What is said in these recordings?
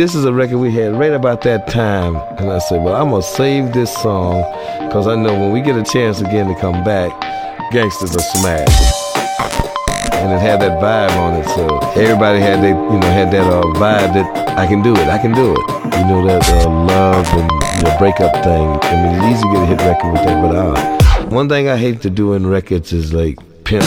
this is a record we had right about that time. And I said, well, I'm going to save this song because I know when we get a chance again to come back, Gangsters are smashed. And it had that vibe on it, so everybody had that, you know, had that uh, vibe that I can do it, I can do it. You know, that uh, love and you know, breakup thing. I mean, it's easy to get a hit record with that, but uh, one thing I hate to do in records is like pimp.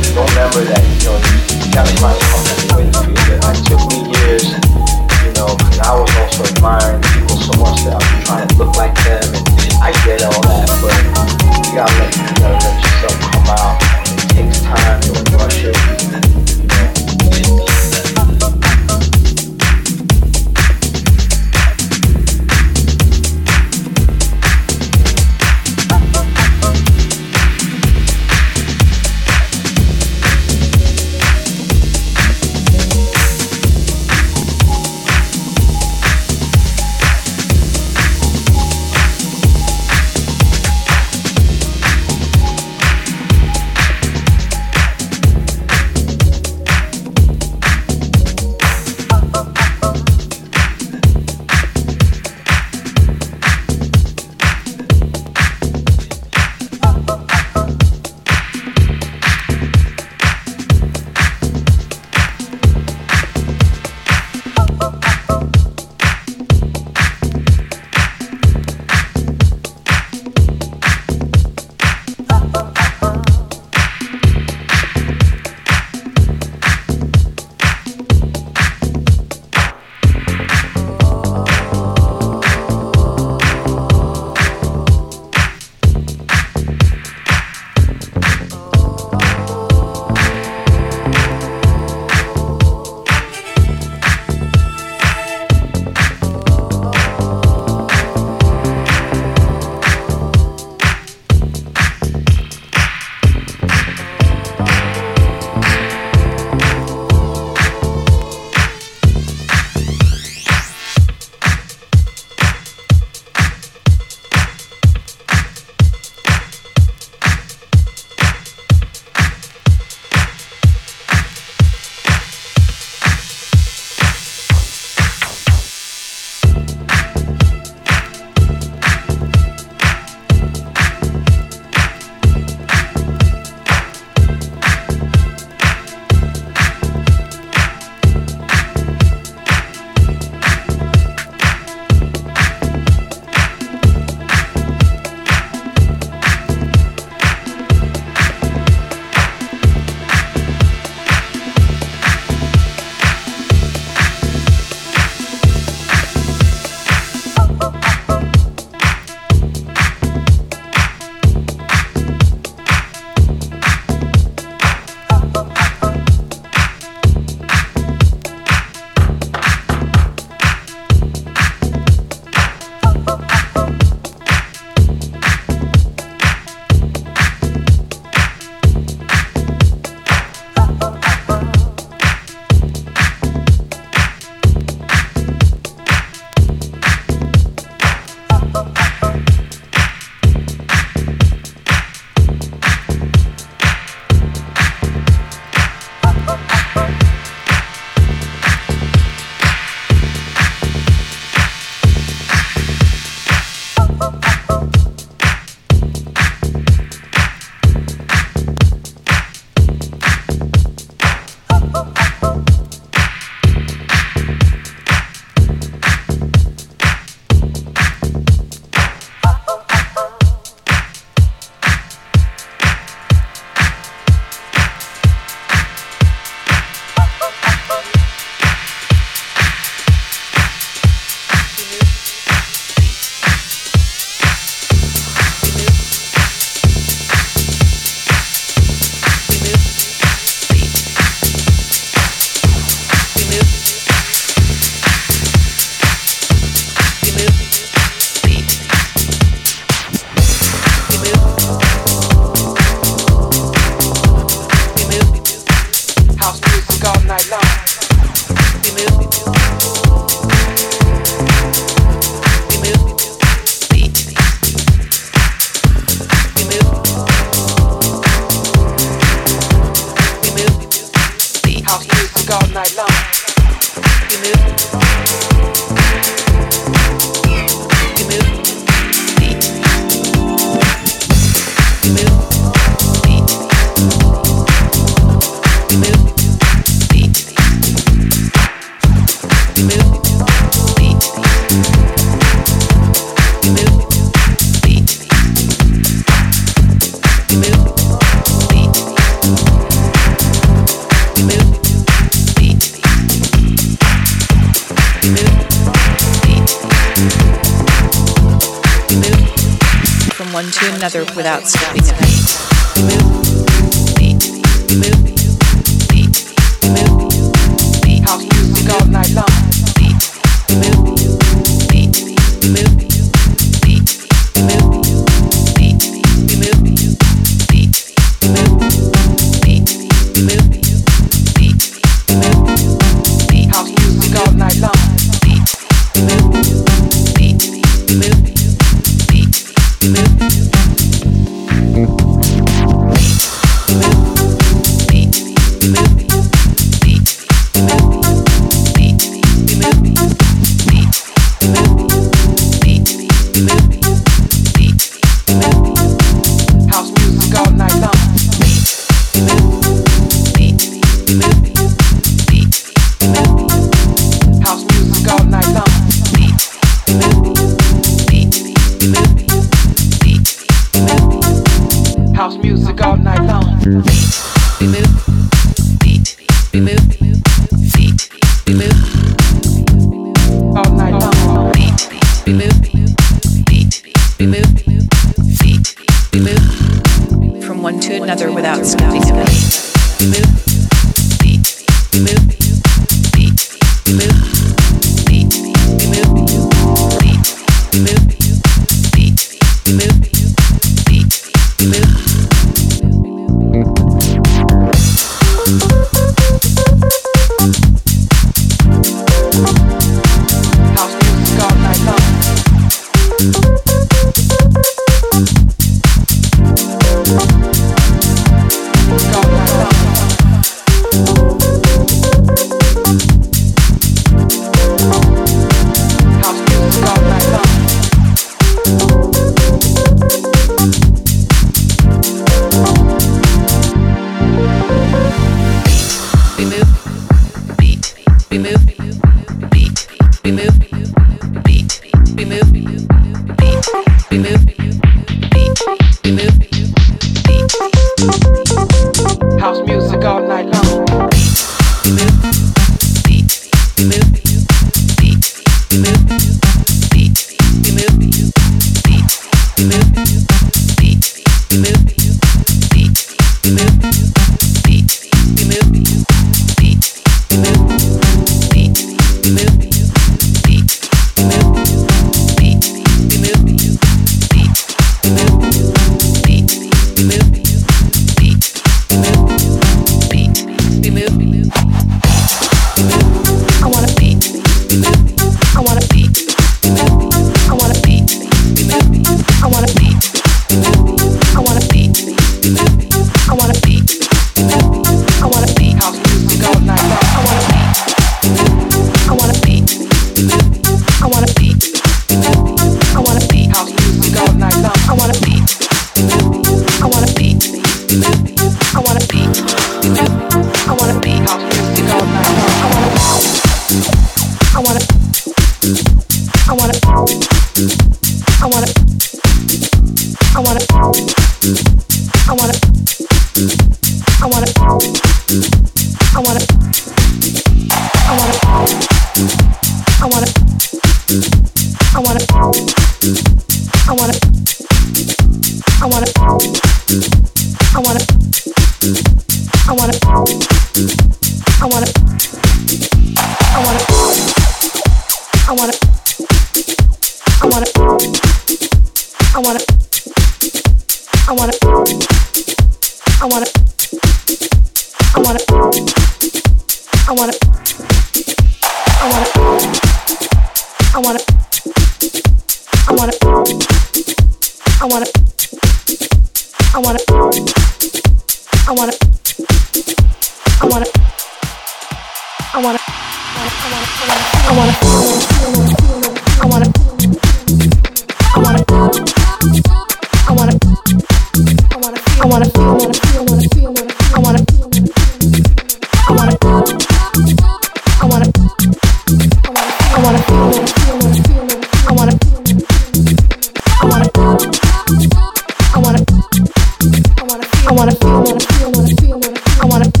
I wanna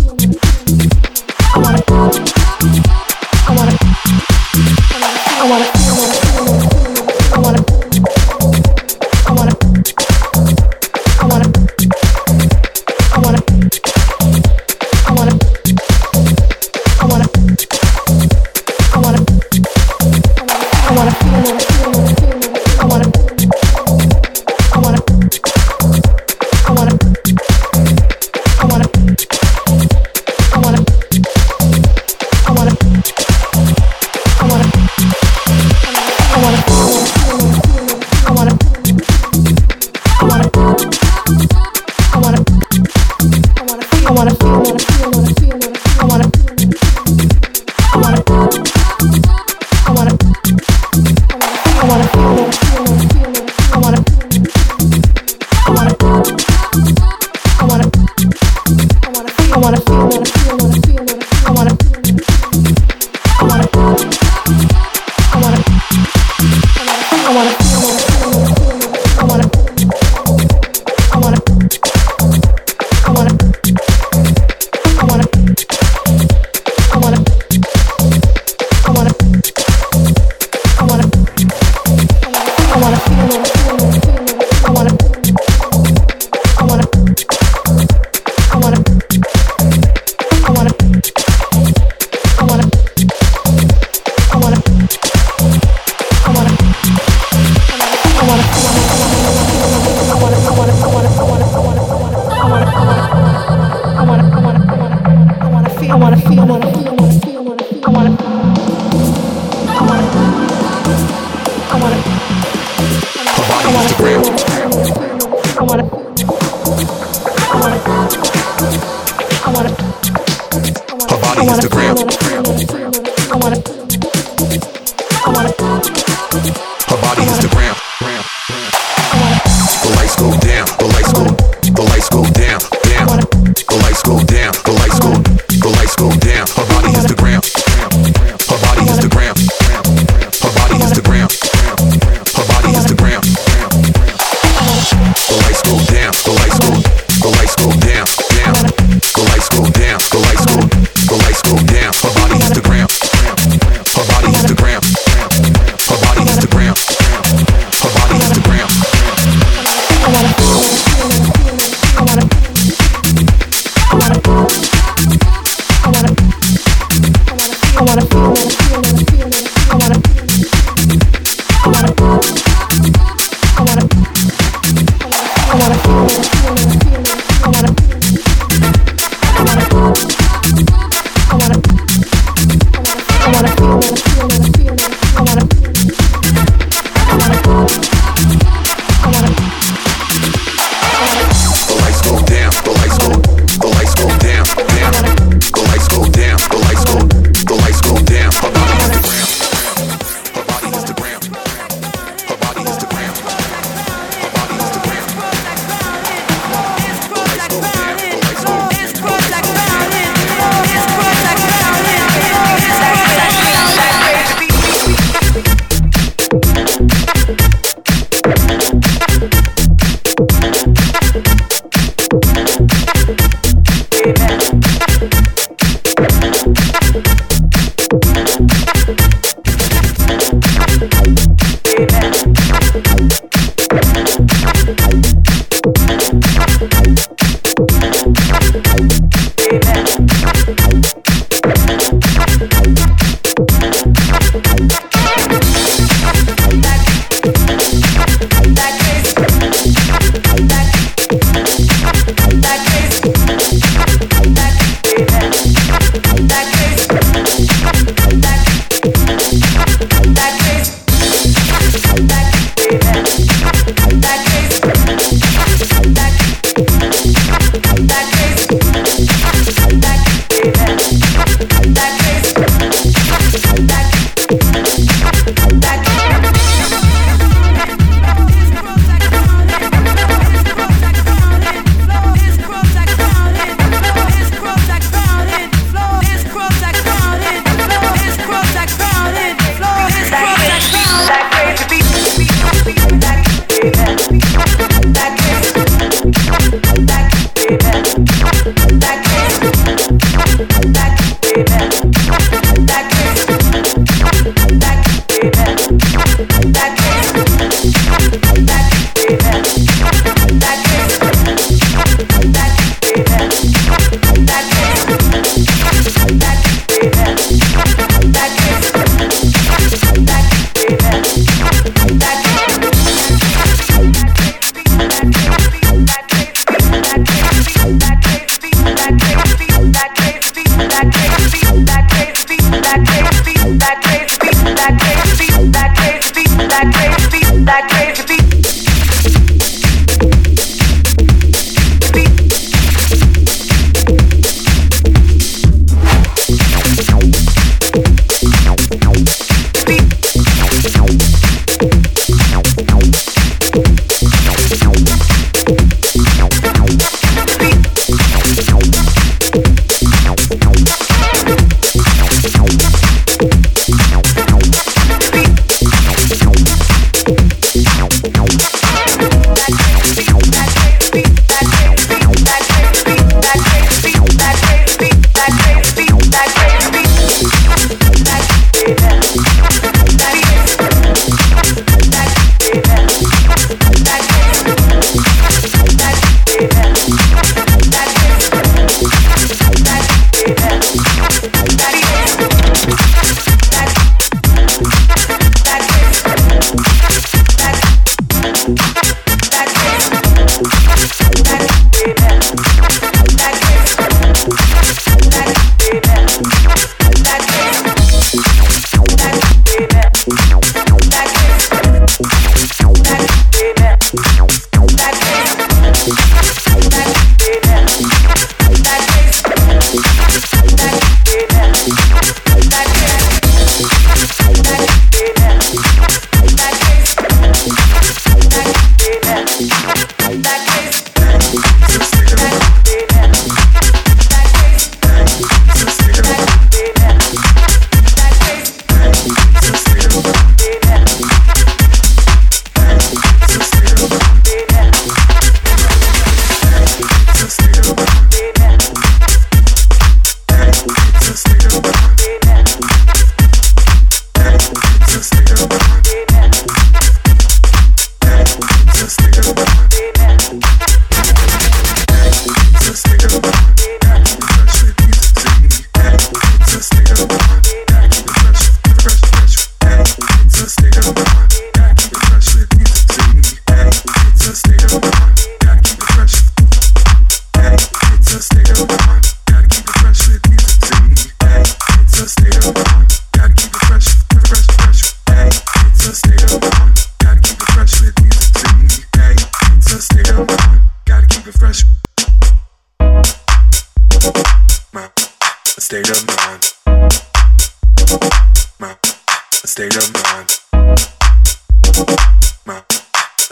That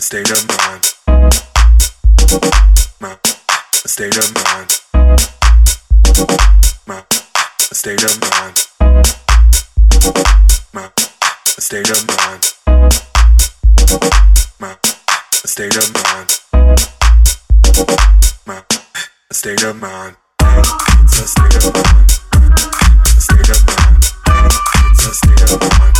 state of mind. My state of mind. My state of mind. My state of mind. My state of mind. My state of mind. It's a state of mind. State of mind. It's a state of mind.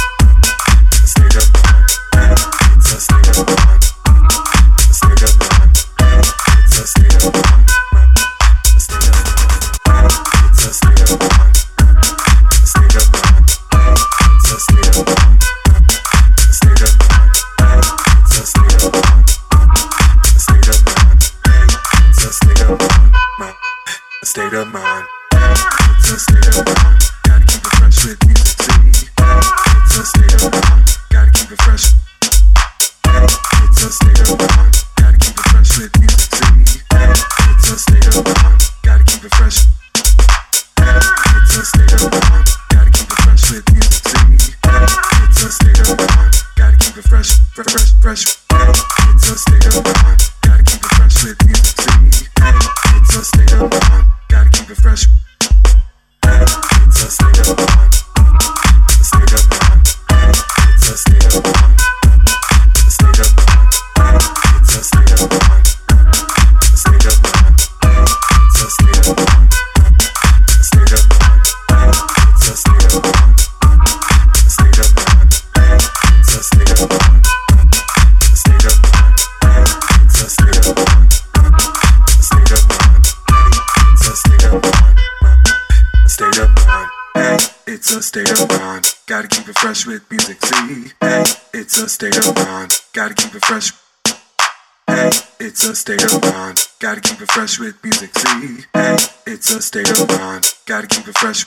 Thank you. It's a state of mind. Gotta keep it fresh with music. See, hey, it's a state of mind. Gotta keep it fresh. Hey, it's a state of mind. Gotta keep it fresh with music. See, hey, it's a state of mind. Gotta keep it fresh.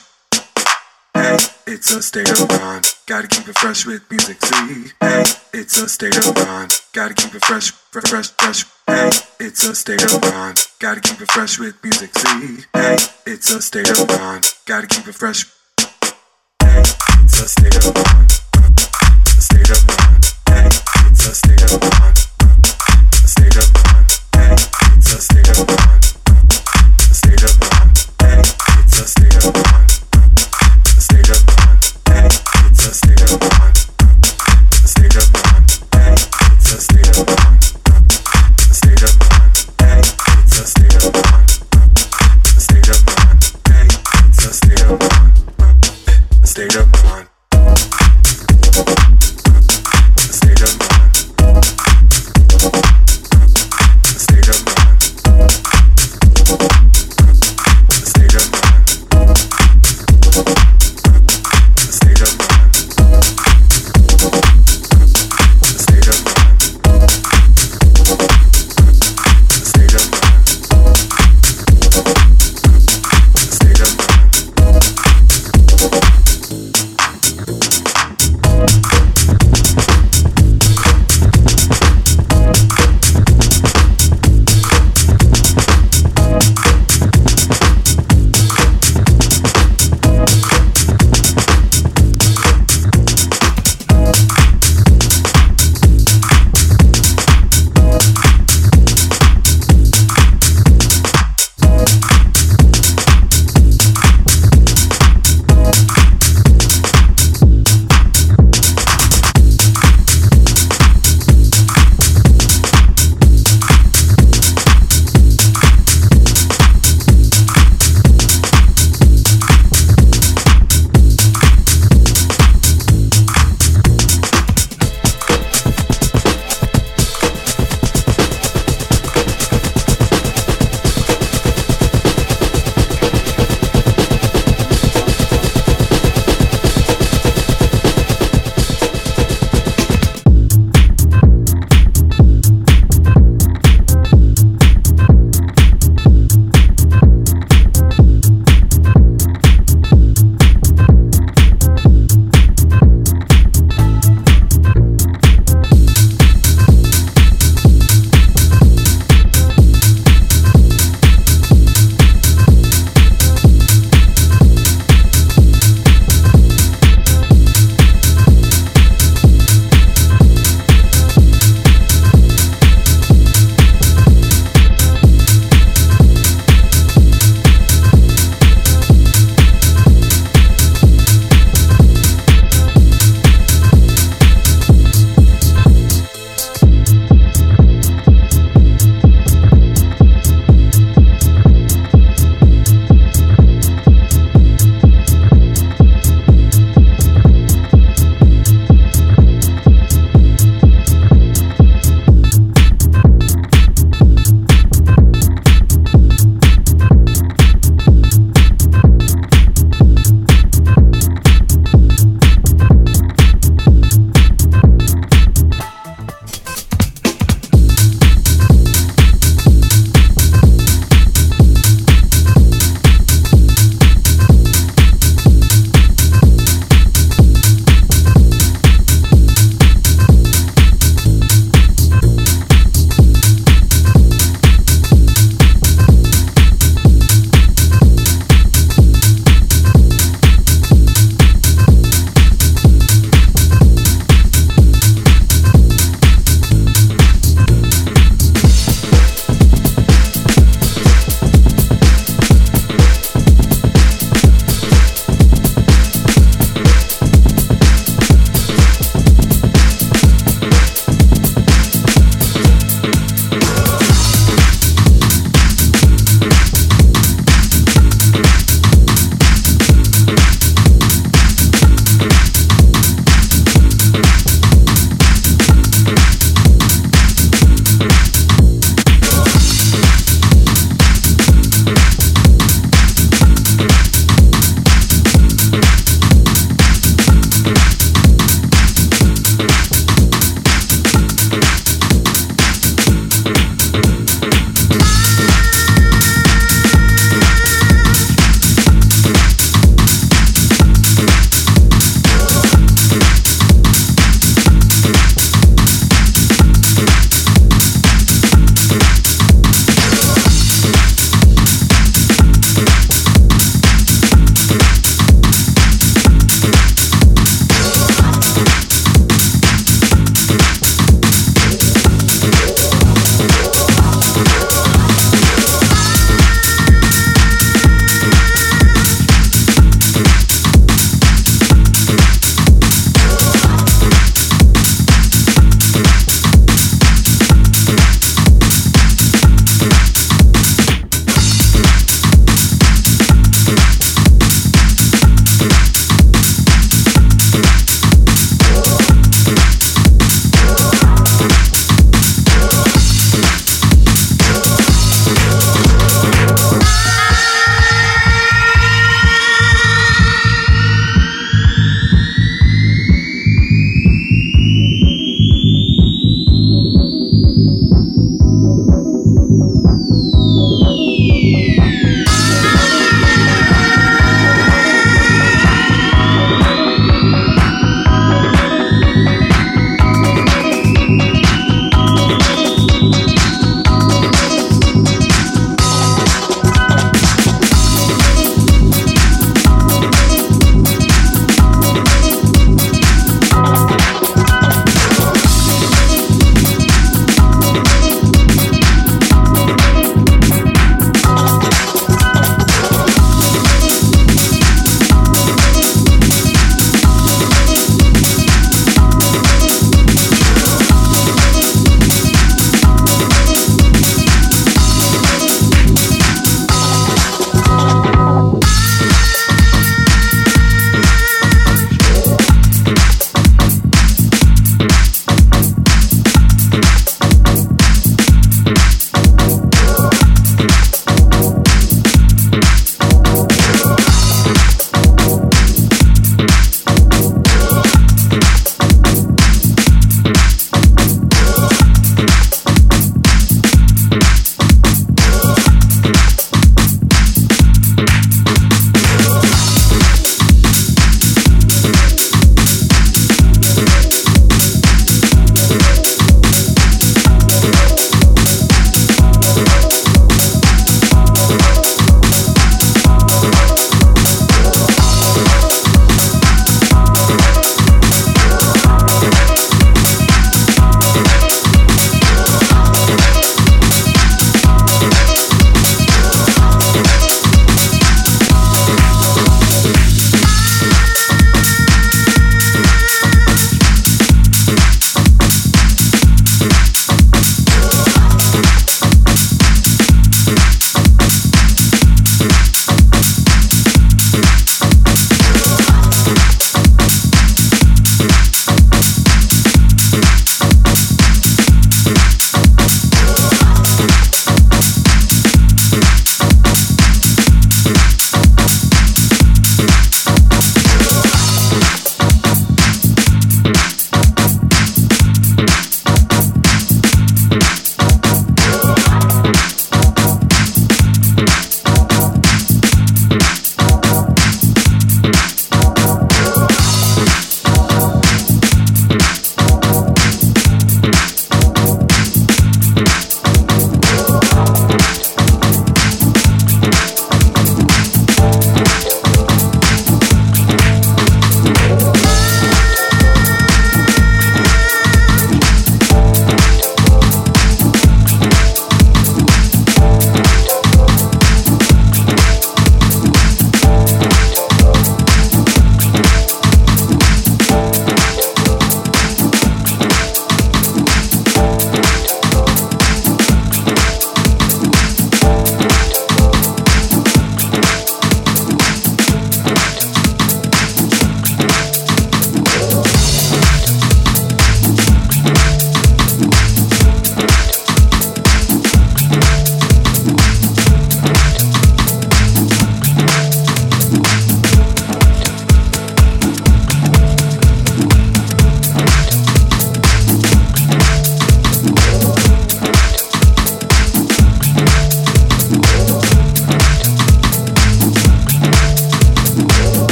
Hey, it's a state of mind. Gotta keep it fresh with music. See, hey, it's a state of mind. Gotta keep it fresh, fresh, fresh, fresh. Hey, it's a state of mind. Gotta keep it fresh with music. See, hey, it's a state of mind. Gotta keep it fresh. Stay up.